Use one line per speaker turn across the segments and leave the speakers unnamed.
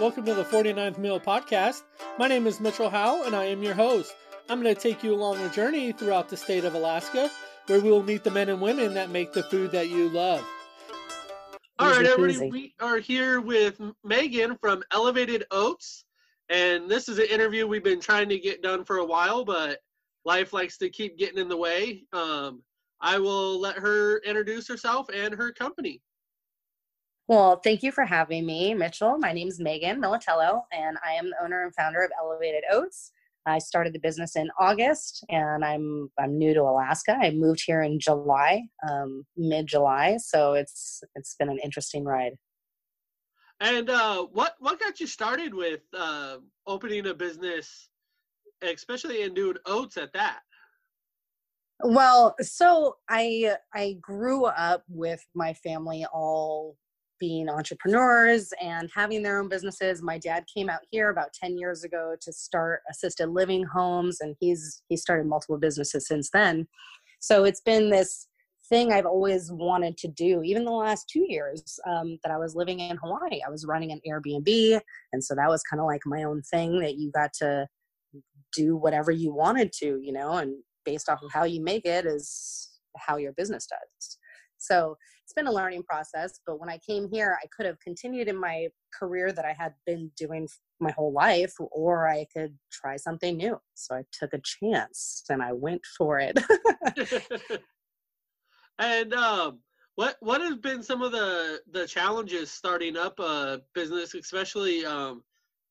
Welcome to the 49th Meal Podcast. My name is Mitchell Howe, and I am your host. I'm going to take you along a journey throughout the state of Alaska where we will meet the men and women that make the food that you love. All right, everybody, we are here with Megan from Elevated Oats, and this is an interview we've been trying to get done for a while, but life likes to keep getting in the way. Um, I will let her introduce herself and her company.
Well, thank you for having me, Mitchell. My name is Megan Militello, and I am the owner and founder of Elevated Oats. I started the business in August, and I'm I'm new to Alaska. I moved here in July, um, mid July, so it's it's been an interesting ride.
And uh, what what got you started with uh, opening a business, especially in doing oats at that?
Well, so I I grew up with my family all being entrepreneurs and having their own businesses. My dad came out here about 10 years ago to start assisted living homes and he's he started multiple businesses since then. So it's been this thing I've always wanted to do, even the last two years um, that I was living in Hawaii. I was running an Airbnb. And so that was kind of like my own thing that you got to do whatever you wanted to, you know, and based off of how you make it is how your business does. So it's been a learning process. But when I came here, I could have continued in my career that I had been doing my whole life, or I could try something new. So I took a chance and I went for it.
and um, what what has been some of the the challenges starting up a business, especially um,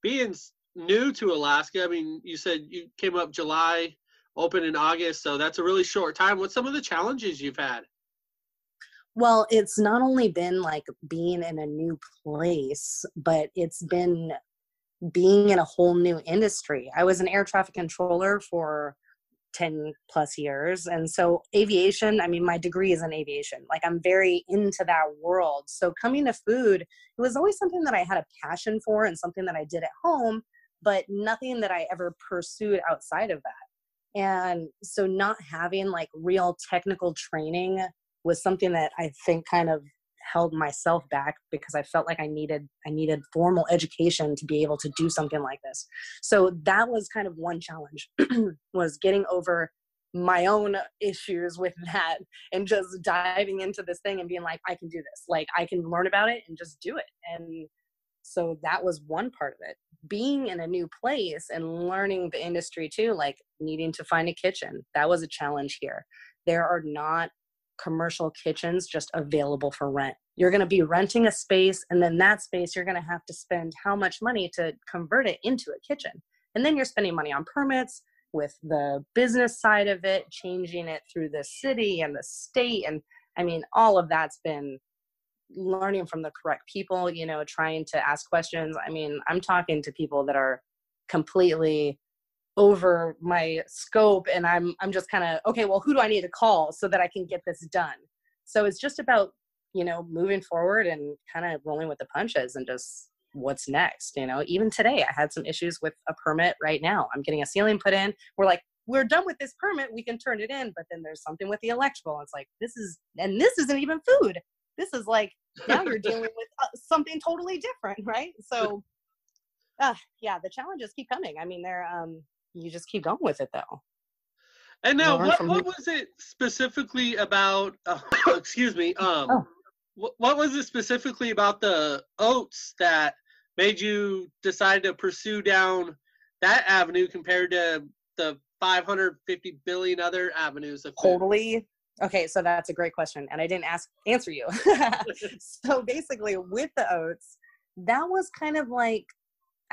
being new to Alaska? I mean, you said you came up July, open in August, so that's a really short time. What's some of the challenges you've had?
Well, it's not only been like being in a new place, but it's been being in a whole new industry. I was an air traffic controller for 10 plus years. And so, aviation, I mean, my degree is in aviation. Like, I'm very into that world. So, coming to food, it was always something that I had a passion for and something that I did at home, but nothing that I ever pursued outside of that. And so, not having like real technical training was something that I think kind of held myself back because I felt like I needed I needed formal education to be able to do something like this. So that was kind of one challenge was getting over my own issues with that and just diving into this thing and being like I can do this. Like I can learn about it and just do it. And so that was one part of it. Being in a new place and learning the industry too, like needing to find a kitchen. That was a challenge here. There are not commercial kitchens just available for rent. You're going to be renting a space, and then that space you're going to have to spend how much money to convert it into a kitchen. And then you're spending money on permits with the business side of it, changing it through the city and the state. And I mean, all of that's been learning from the correct people, you know, trying to ask questions. I mean, I'm talking to people that are completely over my scope and i'm i'm just kind of okay well who do i need to call so that i can get this done? So it's just about you know moving forward and kind of rolling with the punches and just what's next you know? Even today i had some issues with a permit right now. I'm getting a ceiling put in. We're like we're done with this permit. We can turn it in. But then there's something with the electrical. It's like this is and this isn't even food. This is like now you're dealing with uh, something totally different right? So uh, yeah the challenges keep coming. I mean they're um you just keep going with it though.
And now, what, what was it specifically about? Uh, excuse me. Um, oh. what, what was it specifically about the oats that made you decide to pursue down that avenue compared to the 550 billion other avenues of
food? totally okay so that's a great question and i didn't ask answer you so basically with the oats that was kind of like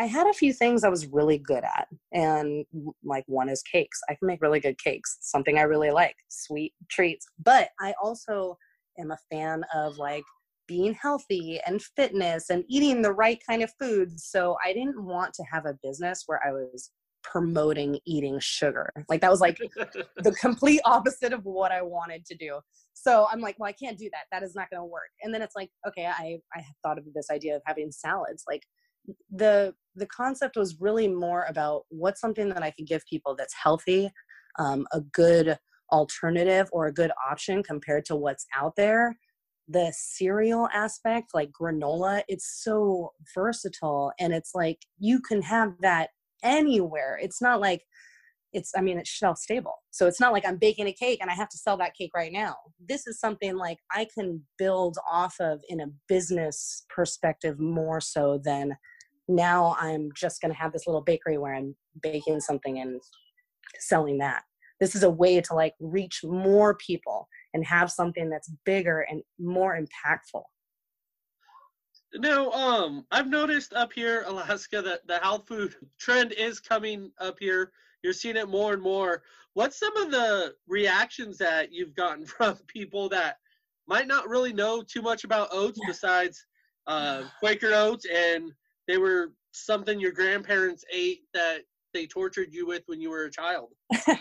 I had a few things I was really good at. And like one is cakes. I can make really good cakes, something I really like, sweet treats. But I also am a fan of like being healthy and fitness and eating the right kind of foods. So I didn't want to have a business where I was promoting eating sugar. Like that was like the complete opposite of what I wanted to do. So I'm like, well, I can't do that. That is not going to work. And then it's like, okay, I I thought of this idea of having salads. Like the the concept was really more about what's something that I could give people that's healthy, um, a good alternative or a good option compared to what's out there the cereal aspect, like granola, it's so versatile and it's like you can have that anywhere. It's not like it's i mean it's shelf stable. So it's not like i'm baking a cake and i have to sell that cake right now. This is something like i can build off of in a business perspective more so than now i'm just going to have this little bakery where i'm baking something and selling that. This is a way to like reach more people and have something that's bigger and more impactful.
Now um i've noticed up here alaska that the health food trend is coming up here you're seeing it more and more. What's some of the reactions that you've gotten from people that might not really know too much about oats besides uh, Quaker oats, and they were something your grandparents ate that they tortured you with when you were a child.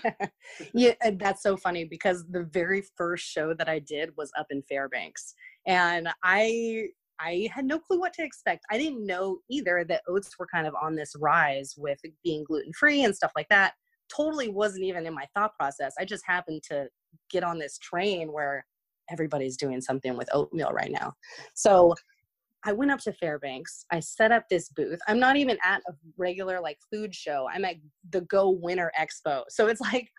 yeah, that's so funny because the very first show that I did was up in Fairbanks, and I I had no clue what to expect. I didn't know either that oats were kind of on this rise with being gluten free and stuff like that. Totally wasn't even in my thought process. I just happened to get on this train where everybody's doing something with oatmeal right now. So I went up to Fairbanks. I set up this booth. I'm not even at a regular like food show. I'm at the Go Winter Expo. So it's like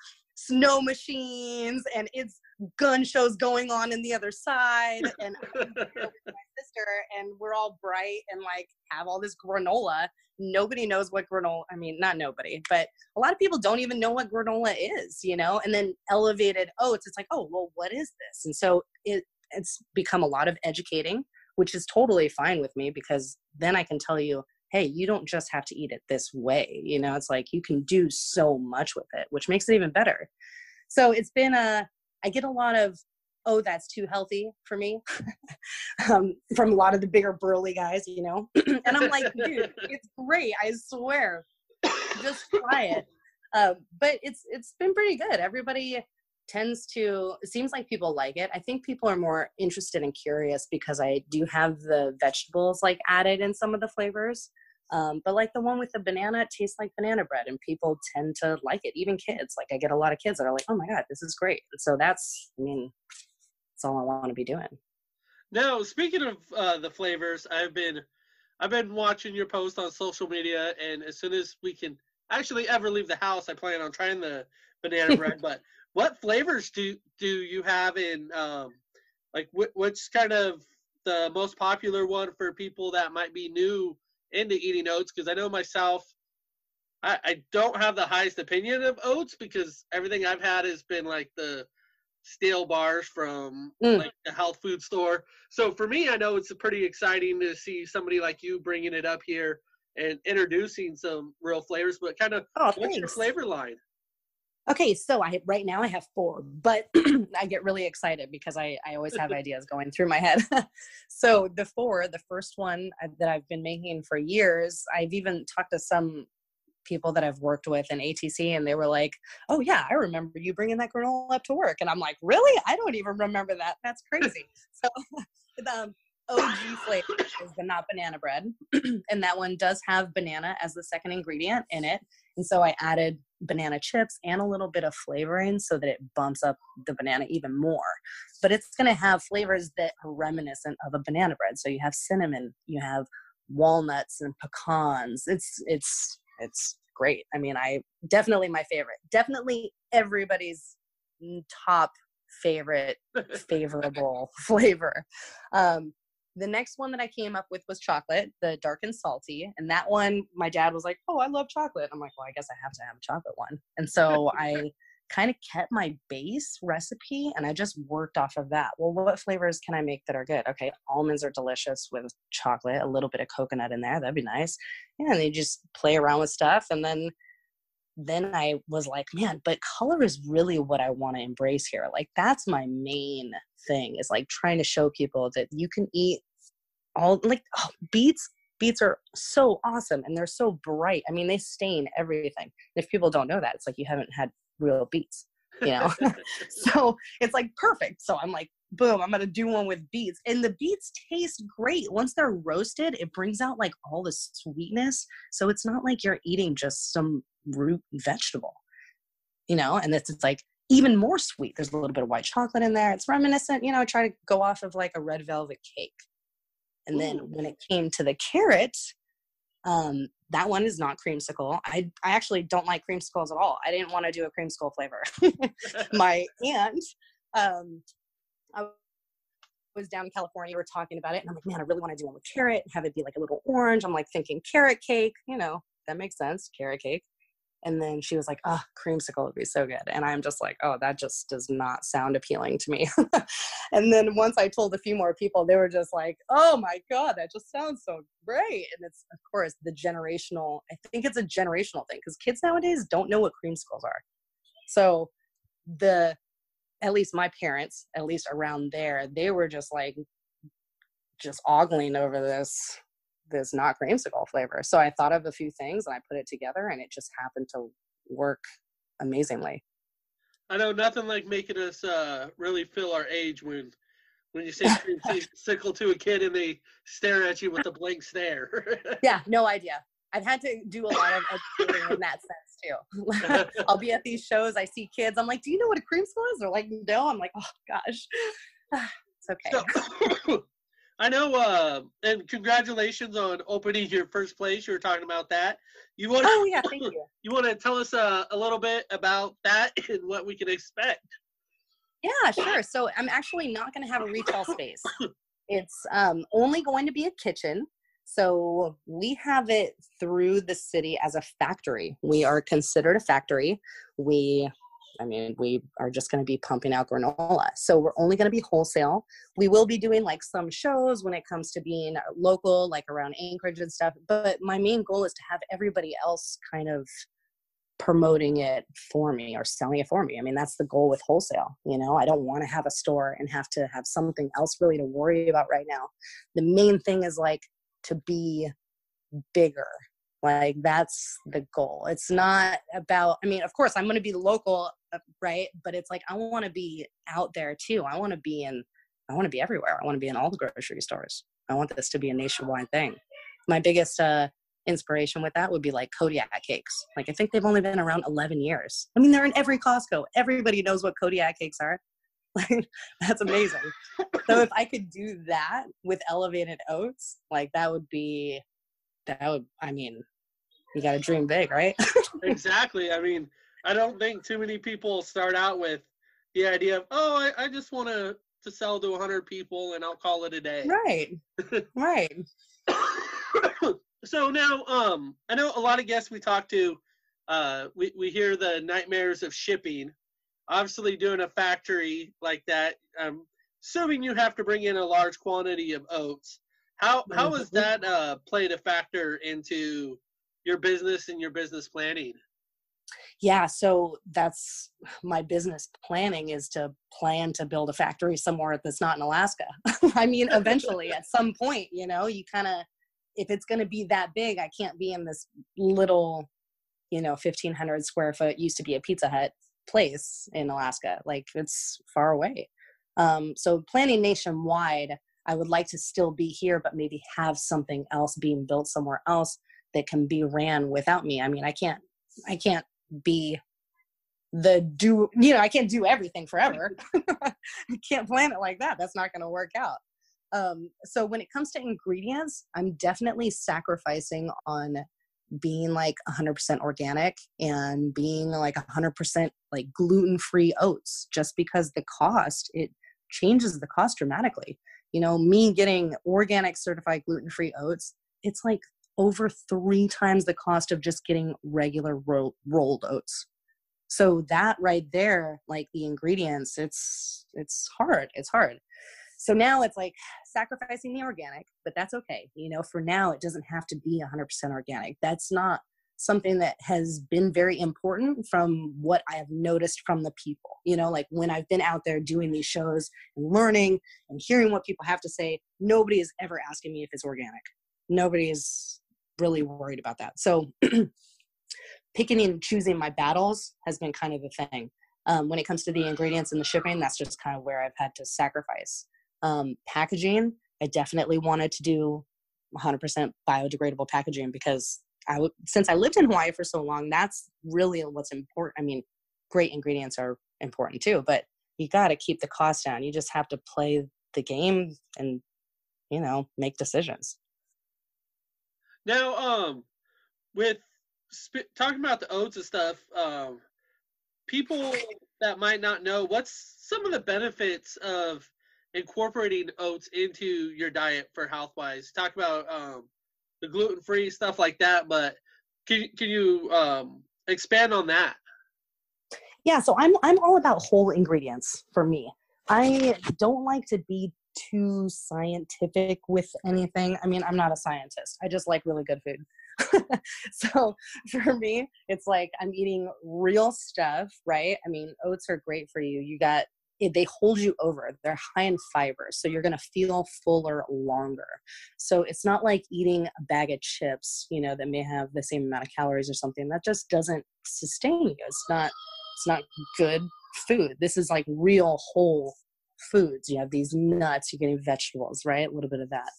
snow machines and it's gun shows going on in the other side and my sister and we're all bright and like have all this granola. Nobody knows what granola i mean not nobody but a lot of people don't even know what granola is you know? And then elevated oats it's like oh well what is this? And so it it's become a lot of educating which is totally fine with me because then i can tell you hey you don't just have to eat it this way you know it's like you can do so much with it which makes it even better so it's been a I get a lot of, oh, that's too healthy for me um, from a lot of the bigger burly guys, you know? and I'm like, dude, it's great. I swear. Just try it. Um, but it's it's been pretty good. Everybody tends to it seems like people like it. I think people are more interested and curious because I do have the vegetables like added in some of the flavors. Um, but like the one with the banana, it tastes like banana bread, and people tend to like it. Even kids, like I get a lot of kids that are like, "Oh my god, this is great!" And so that's, I mean, that's all I want to be doing.
Now, speaking of uh, the flavors, I've been, I've been watching your post on social media, and as soon as we can actually ever leave the house, I plan on trying the banana bread. But what flavors do do you have in, um, like, wh- what's kind of the most popular one for people that might be new into eating oats because I know myself, I, I don't have the highest opinion of oats because everything I've had has been like the stale bars from mm. like the health food store. So for me, I know it's pretty exciting to see somebody like you bringing it up here and introducing some real flavors. But kind of, oh, what's your flavor line?
Okay, so I right now I have four, but I get really excited because I, I always have ideas going through my head. so the four, the first one uh, that I've been making for years, I've even talked to some people that I've worked with in ATC and they were like, "Oh yeah, I remember you bringing that granola up to work." And I'm like, "Really? I don't even remember that. That's crazy." so the um, OG flavor is the not banana bread, and that one does have banana as the second ingredient in it. And so I added banana chips and a little bit of flavoring so that it bumps up the banana even more. But it's going to have flavors that are reminiscent of a banana bread. So you have cinnamon, you have walnuts and pecans. It's it's it's great. I mean, I definitely my favorite. Definitely everybody's top favorite favorable flavor. Um, the next one that I came up with was chocolate, the dark and salty. And that one, my dad was like, Oh, I love chocolate. I'm like, Well, I guess I have to have a chocolate one. And so I kind of kept my base recipe and I just worked off of that. Well, what flavors can I make that are good? Okay, almonds are delicious with chocolate, a little bit of coconut in there. That'd be nice. Yeah, and they just play around with stuff. And then then I was like, man, but color is really what I want to embrace here. Like that's my main thing is like trying to show people that you can eat all like oh, beets beets are so awesome and they're so bright. I mean, they stain everything. If people don't know that, it's like you haven't had real beets, you know? so it's like perfect. So I'm like, boom, I'm gonna do one with beets. And the beets taste great. Once they're roasted, it brings out like all the sweetness. So it's not like you're eating just some root vegetable, you know? And it's, it's like even more sweet. There's a little bit of white chocolate in there. It's reminiscent, you know, try to go off of like a red velvet cake. And then
Ooh.
when it came to the carrot, um, that one is not creamsicle. I I actually don't like creamsicles at all. I didn't want to do a creamsicle flavor. My aunt, um, I was down in California. We were talking about it, and I'm like, man, I really want to do one with carrot. Have it be like a little orange. I'm like thinking carrot cake. You know, that makes sense. Carrot cake. And then she was like, oh, creamsicle would be so good. And I'm just like, oh, that just does not sound appealing to me. and then once I told a few more people, they were just like, oh my God, that just sounds so great. And it's, of course, the generational, I think it's a generational thing because kids nowadays don't know what creamsicles are. So the, at least my parents, at least around there, they were just like, just ogling over this this not creamsicle flavor. So I thought of a few things and I put it together and it just happened to work amazingly.
I know nothing like making us uh, really feel our age when when you say creamsicle to a kid and they stare at you with a blank stare.
yeah, no idea. I've had to do a lot of educating in that sense too. I'll be at these shows, I see kids, I'm like, do you know what a creamsicle is? They're like, no. I'm like, oh gosh, it's okay.
So, I know, uh, and congratulations on opening your first place. You were talking about that. You want?
Oh yeah, thank you.
You want to tell us uh, a little bit about that and what we can expect?
Yeah, sure. So I'm actually not going to have a retail space. It's um, only going to be a kitchen. So we have it through the city as a factory. We are considered a factory. We I mean, we are just going to be pumping out granola. So we're only going to be wholesale. We will be doing like some shows when it comes to being local, like around Anchorage and stuff. But my main goal is to have everybody else kind of promoting it for me or selling it for me. I mean, that's the goal with wholesale. You know, I don't want to have a store and have to have something else really to worry about right now. The main thing is like to be bigger like that's the goal. It's not about i mean of course i'm going to be local uh, right? But it's like i want to be out there too. I want to be in i want to be everywhere. I want to be in all the grocery stores. I want this to be a nationwide thing. My biggest uh inspiration with that would be like kodiak cakes. Like i think they've only been around 11 years. I mean they're in every costco. Everybody knows what kodiak cakes are. Like that's amazing. So if i could do that with elevated oats like that would be that would i mean you got to dream big right?
Exactly. I mean i don't think too many people start out with the idea of oh i, I just want to to sell to 100 people and i'll call it a day.
Right. Right.
So now um i know a lot of guests we talk to uh we, we hear the nightmares of shipping. Obviously doing a factory like that i'm assuming you have to bring in a large quantity of oats how how has that uh played a factor into your business and your business planning?
Yeah so that's my business planning is to plan to build a factory somewhere that's not in alaska. I mean eventually at some point you know you kind of if it's going to be that big i can't be in this little you know 1500 square foot used to be a pizza hut place in alaska. Like it's far away. Um, so planning nationwide i would like to still be here but maybe have something else being built somewhere else that can be ran without me. I mean, I can't I can't be the do you know, I can't do everything forever. I can't plan it like that. That's not going to work out. Um, so when it comes to ingredients, I'm definitely sacrificing on being like 100% organic and being like 100% like gluten-free oats just because the cost it changes the cost dramatically. You know, me getting organic certified gluten-free oats, it's like over three times the cost of just getting regular ro- rolled oats. So that right there like the ingredients it's it's hard it's hard. So now it's like sacrificing the organic but that's okay you know for now it doesn't have to be 100% organic. That's not something that has been very important from what i have noticed from the people you know like when i've been out there doing these shows and learning and hearing what people have to say nobody is ever asking me if it's organic nobody is really worried about that so picking and choosing my battles has been kind of the thing. Um, when it comes to the ingredients and the shipping, that's just kind of where I've had to sacrifice. Um, packaging, I definitely wanted to do 100% biodegradable packaging because I w- since I lived in Hawaii for so long, that's really what's important. I mean, great ingredients are important too. But you got to keep the cost down. You just have to play the game and you know make decisions.
Now, um, with sp- talking about the oats and stuff, um, people that might not know what's some of the benefits of incorporating oats into your diet for health wise. Talk about um, the gluten free stuff like that, but can can you um, expand on that?
Yeah, so I'm I'm all about whole ingredients for me. I don't like to be too scientific with anything. I mean, I'm not a scientist. I just like really good food. so for me, it's like I'm eating real stuff, right? I mean, oats are great for you. You got they hold you over. They're high in fiber, so you're going to feel fuller longer. So it's not like eating a bag of chips, you know, that may have the same amount of calories or something. That just doesn't sustain you. It's not it's not good food. This is like real whole foods. You have these nuts, you're getting vegetables, right? A little bit of that.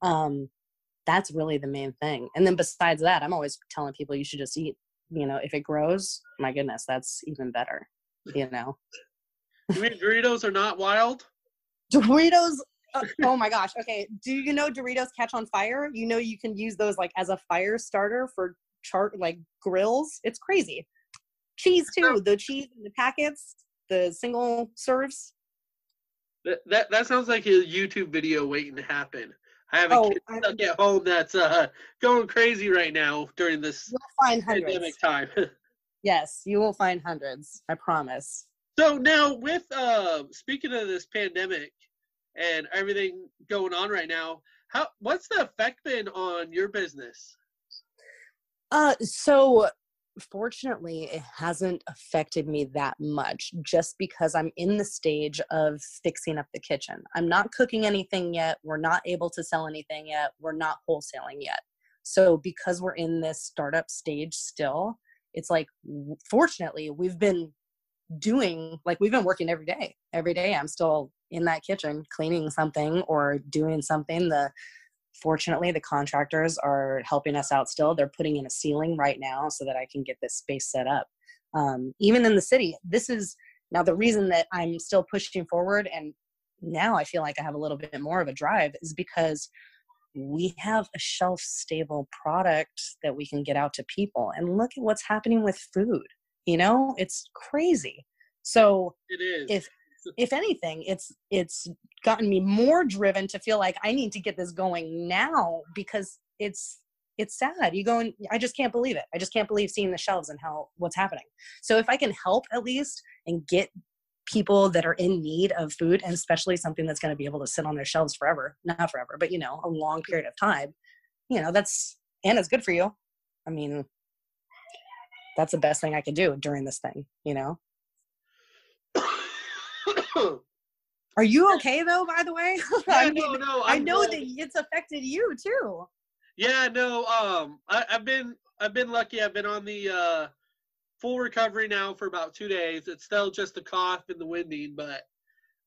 Um, that's really the main thing. And then besides that, I'm always telling people you should just eat. You know, if it grows, my goodness, that's even better. You know.
You mean Doritos are not wild?
Doritos. Uh, oh my gosh. Okay. Do you know Doritos catch on fire? You know you can use those like as a fire starter for chart like grills. It's crazy. Cheese too. The cheese in the packets, the single serves.
That, that that sounds like a YouTube video waiting to happen. I have a oh, kid stuck at home that's uh, going crazy right now during this pandemic time.
yes, you will find hundreds. I promise.
So now, with uh, speaking of this pandemic and everything going on right now, how what's the effect been on your business?
Uh, so fortunately, it hasn't affected me that much just because I'm in the stage of fixing up the kitchen. I'm not cooking anything yet. We're not able to sell anything yet. We're not wholesaling yet. So, because we're in this startup stage still, it's like, fortunately, we've been doing like we've been working every day. Every day i'm still in that kitchen cleaning something or doing something. The fortunately the contractors are helping us out still. They're putting in a ceiling right now so that i can get this space set up. Um, even in the city this is now the reason that i'm still pushing forward and now i feel like i have a little bit more of a drive is because we have a shelf stable product that we can get out to people. And look at what's happening with food you know it's crazy. So
it is.
if if anything it's it's gotten me more driven to feel like i need to get this going now because it's it's sad. You go and i just can't believe it. I just can't believe seeing the shelves and how what's happening. So if i can help at least and get people that are in need of food and especially something that's going to be able to sit on their shelves forever not forever but you know a long period of time you know that's and it's good for you. I mean that's the best thing I could do during this thing, you know? Are you okay though, by the way?
Yeah, I mean, no, no.
I'm i know glad. that it's affected you too.
Yeah, no, um I, have been I've been lucky. I've been on the uh full recovery now for about two days. It's still just the cough and the winding, but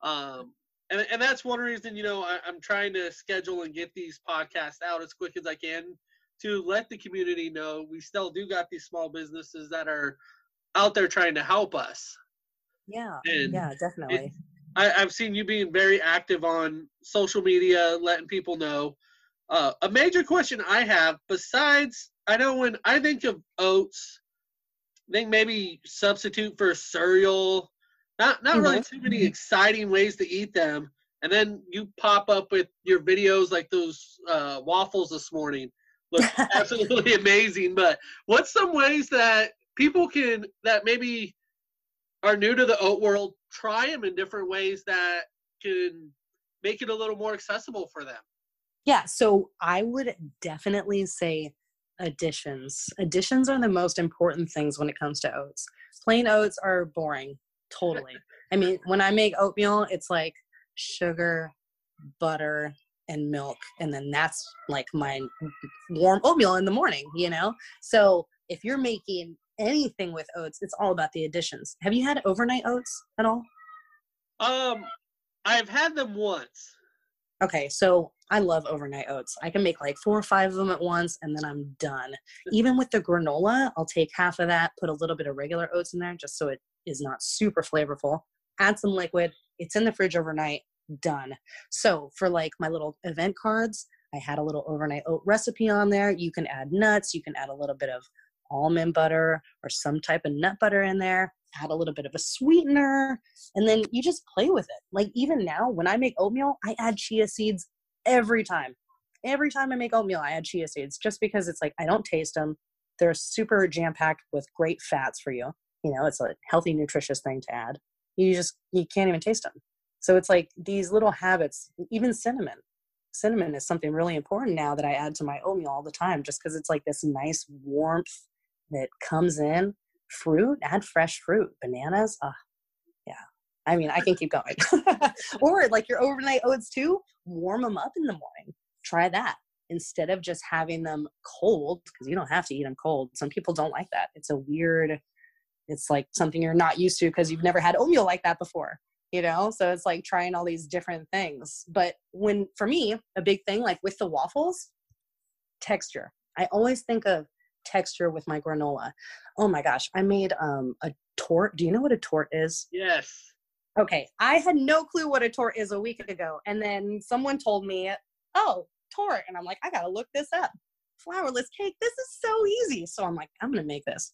um and and that's one reason, you know, I, I'm trying to schedule and get these podcasts out as quick as I can to let the community know we still do got these small businesses that are out there trying to help us.
Yeah, and yeah, definitely. It,
I, have seen you being very active on social media, letting people know. Uh, a major question I have, besides, I know when I think of oats, I think maybe substitute for cereal. Not not mm-hmm. really too many exciting ways to eat them. And then you pop up with your videos like those uh, waffles this morning look absolutely amazing. But what's some ways that people can that maybe are new to the oat world try them in different ways that can make it a little more accessible for them?
Yeah, so I would definitely say additions. Additions are the most important things when it comes to oats. Plain oats are boring, totally. I mean, when I make oatmeal, it's like sugar, butter, and milk and then that's like my warm oatmeal in the morning you know so if you're making anything with oats it's all about the additions have you had overnight oats at all
um i've had them once
okay so i love overnight oats i can make like four or five of them at once and then i'm done even with the granola i'll take half of that put a little bit of regular oats in there just so it is not super flavorful. Add some liquid. It's in the fridge overnight. Done. So for like my little event cards, I had a little overnight oat recipe on there. You can add nuts. You can add a little bit of almond butter or some type of nut butter in there. Add a little bit of a sweetener, and then you just play with it. Like even now, when I make oatmeal, I add chia seeds every time. Every time I make oatmeal, I add chia seeds just because it's like I don't taste them. They're super jam packed with great fats for you. You know, it's a healthy, nutritious thing to add. You just you can't even taste them. So it's like these little habits, even cinnamon. Cinnamon is something really important now that I add to my oatmeal all the time, just because it's like this nice warmth that comes in. Fruit, add fresh fruit, bananas. Ah, yeah. I mean, I can keep going. or like your overnight oats too, warm them up in the morning. Try that instead of just having them cold, because you don't have to eat them cold. Some people don't like that. It's a weird, it's like something you're not used to because you've never had oatmeal like that before you know? So it's like trying all these different things. But when for me a big thing like with the waffles texture. I always think of texture with my granola. Oh my gosh i made um a torte. Do you know what a torte is?
Yes.
Okay i had no clue what a torte is a week ago and then someone told me oh torte and i'm like i gotta look this up. Flourless cake this is so easy. So i'm like i'm gonna make this.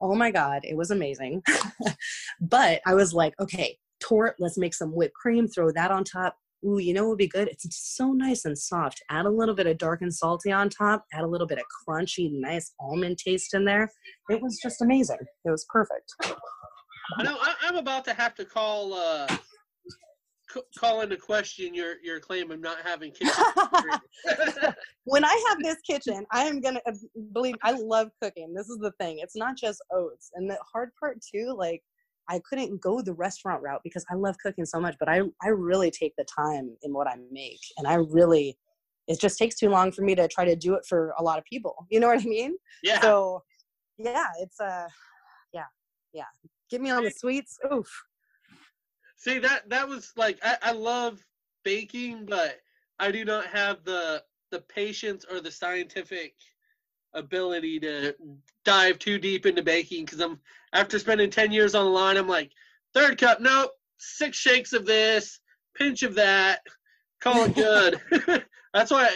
Oh my god it was amazing. But i was like okay torte. Let's make some whipped cream, throw that on top. Ooh, you know what would be good? It's so nice and soft. Add a little bit of dark and salty on top. Add a little bit of crunchy, nice almond taste in there. It was just amazing. It was perfect.
I know. I, am about to have to call uh, c- call into question your your claim of not having kitchen.
when I have this kitchen, I am gonna uh, believe. I love cooking. This is the thing. It's not just oats, and the hard part too. Like I couldn't go the restaurant route because I love cooking so much, but I I really take the time in what I make, and I really it just takes too long for me to try to do it for a lot of people. You know what I mean?
Yeah.
So yeah, it's uh yeah yeah. Get me on the sweets. Oof.
See that that was like I, I love baking, but I do not have the the patience or the scientific ability to dive too deep into baking because I'm after spending 10 years on the line, I'm like, third cup, nope, six shakes of this, pinch of that, call it good. that's why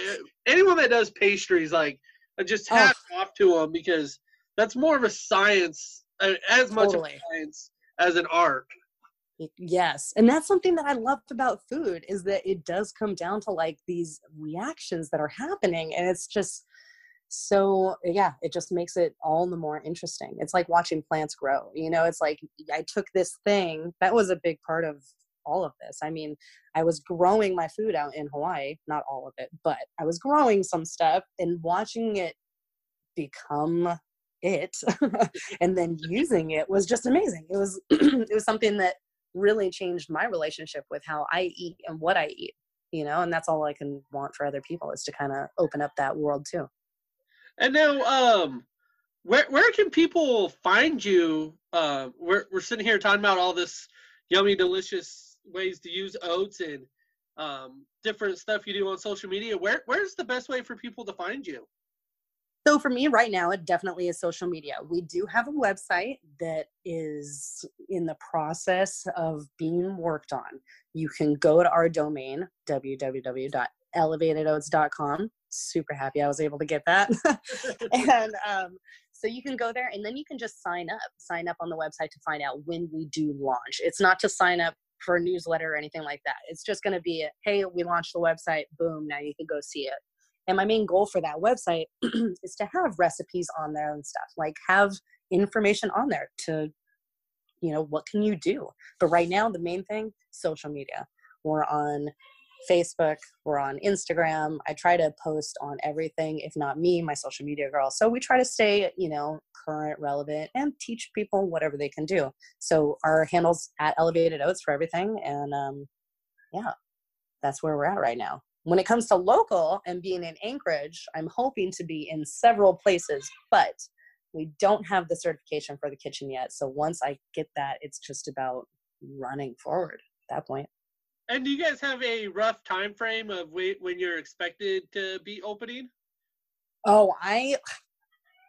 anyone that does pastries, like, I just hat oh. off to them because that's more of a science, uh, as much totally. of a science as an art.
Yes. And that's something that I love about food is that it does come down to like these reactions that are happening. And it's just, so yeah it just makes it all the more interesting. It's like watching plants grow you know it's like i took this thing that was a big part of all of this. I mean i was growing my food out in hawaii not all of it but i was growing some stuff and watching it become it and then using it was just amazing. It was it was something that really changed my relationship with how i eat and what i eat you know and that's all i can want for other people is to kind of open up that world too
and now, um, where where can people find you? Uh, we're we're sitting here talking about all this yummy, delicious ways to use oats and um, different stuff you do on social media. Where where's the best way for people to find you?
So for me right now, it definitely is social media. We do have a website that is in the process of being worked on. You can go to our domain, www.elevatedoats.com super happy I was able to get that. and um, so you can go there and then you can just sign up, sign up on the website to find out when we do launch. It's not to sign up for a newsletter or anything like that. It's just going to be, a, hey, we launched the website, boom, now you can go see it. And my main goal for that website is to have recipes on there and stuff, like have information on there to, you know, what can you do? But right now, the main thing, social media. We're on Facebook, we're on Instagram. I try to post on everything, if not me, my social media girl. So we try to stay, you know, current, relevant, and teach people whatever they can do. So our handles at Elevated Oats for everything. And um, yeah, that's where we're at right now. When it comes to local and being in Anchorage, I'm hoping to be in several places, but we don't have the certification for the kitchen yet. So once I get that, it's just about running forward at that point.
And do you guys have a rough time frame of when you're expected to be opening?
Oh, I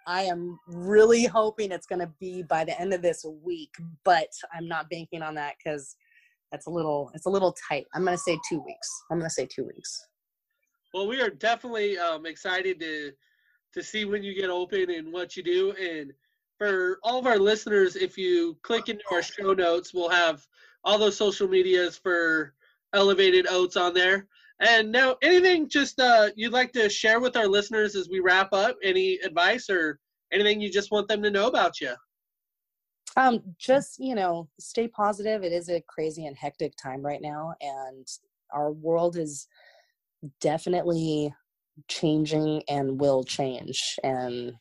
I am really hoping it's going to be by the end of this week, but I'm not banking on that because that's a little it's a little tight. I'm going to say two weeks. I'm going to say two weeks.
Well, we are definitely um, excited to to see when you get open and what you do. And for all of our listeners, if you click into our show notes, we'll have all those social medias for Elevated Oats on there. And now, anything just uh, you'd like to share with our listeners as we wrap up? Any advice or anything you just want them to know about you?
Um, just you know, stay positive. It is a crazy and hectic time right now, and our world is definitely changing and will change. And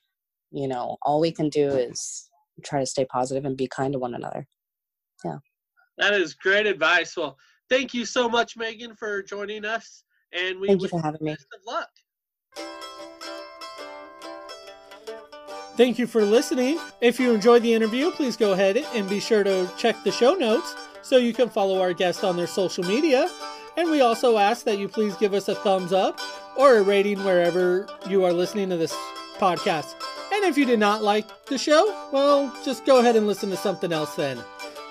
you know, all we can do is try to stay positive and be kind to one another. Yeah.
That is great advice. Well, thank you so much, Megan, for joining us. And we
thank you for having me.
Best of luck. Thank you for listening. If you enjoyed the interview, please go ahead and be sure to check the show notes so you can follow our guests on their social media. And we also ask that you please give us a thumbs up or a rating wherever you are listening to this podcast. And if you did not like the show, well, just go ahead and listen to something else then.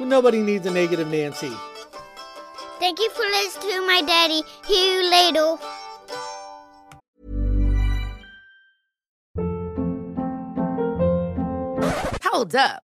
Nobody needs a negative Nancy.
Thank you for listening to my daddy, Hugh Ladle.
Hold up.